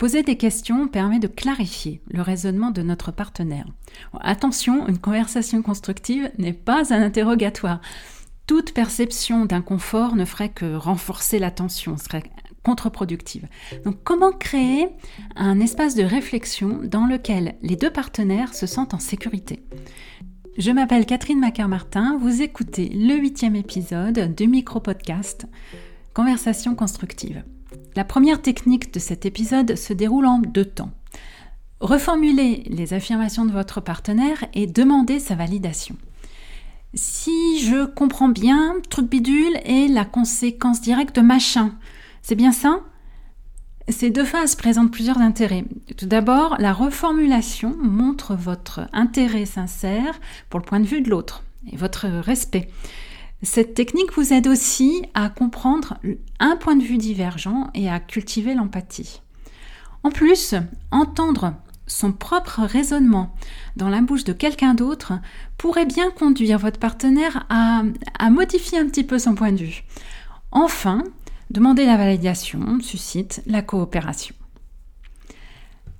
Poser des questions permet de clarifier le raisonnement de notre partenaire. Attention, une conversation constructive n'est pas un interrogatoire. Toute perception d'inconfort ne ferait que renforcer la tension, serait contre-productive. Donc comment créer un espace de réflexion dans lequel les deux partenaires se sentent en sécurité? Je m'appelle Catherine Macar-Martin, vous écoutez le huitième épisode du micro-podcast Conversation constructive. La première technique de cet épisode se déroule en deux temps. Reformulez les affirmations de votre partenaire et demandez sa validation. Si je comprends bien, truc bidule est la conséquence directe de machin. C'est bien ça? Ces deux phases présentent plusieurs intérêts. Tout d'abord, la reformulation montre votre intérêt sincère pour le point de vue de l'autre et votre respect. Cette technique vous aide aussi à comprendre un point de vue divergent et à cultiver l'empathie. En plus, entendre son propre raisonnement dans la bouche de quelqu'un d'autre pourrait bien conduire votre partenaire à, modifier un petit peu son point de vue. Enfin, demander la validation suscite la coopération.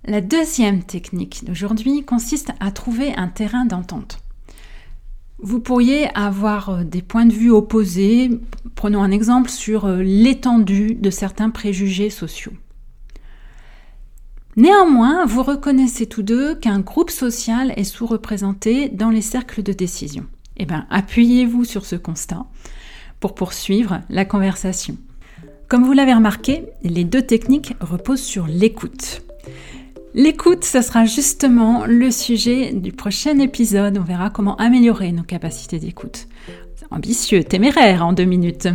La deuxième technique d'aujourd'hui consiste à trouver un terrain d'entente. Vous pourriez avoir euh, des points de vue opposés, prenons un exemple sur euh, l'étendue de certains préjugés sociaux. Néanmoins, vous reconnaissez tous deux qu'un groupe social est sous-représenté dans les cercles de décision. Eh bien, appuyez-vous sur ce constat pour poursuivre la conversation. Comme vous l'avez remarqué, les deux techniques reposent sur l'écoute. L'écoute, ce sera justement le sujet du prochain épisode. On verra comment améliorer nos capacités d'écoute. Ambitieux, téméraire en deux minutes.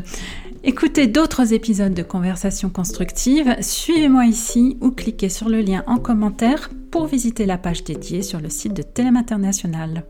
Écoutez d'autres épisodes de Conversation constructive, suivez-moi ici ou cliquez sur le lien en commentaire pour visiter la page dédiée sur le site de Télém International.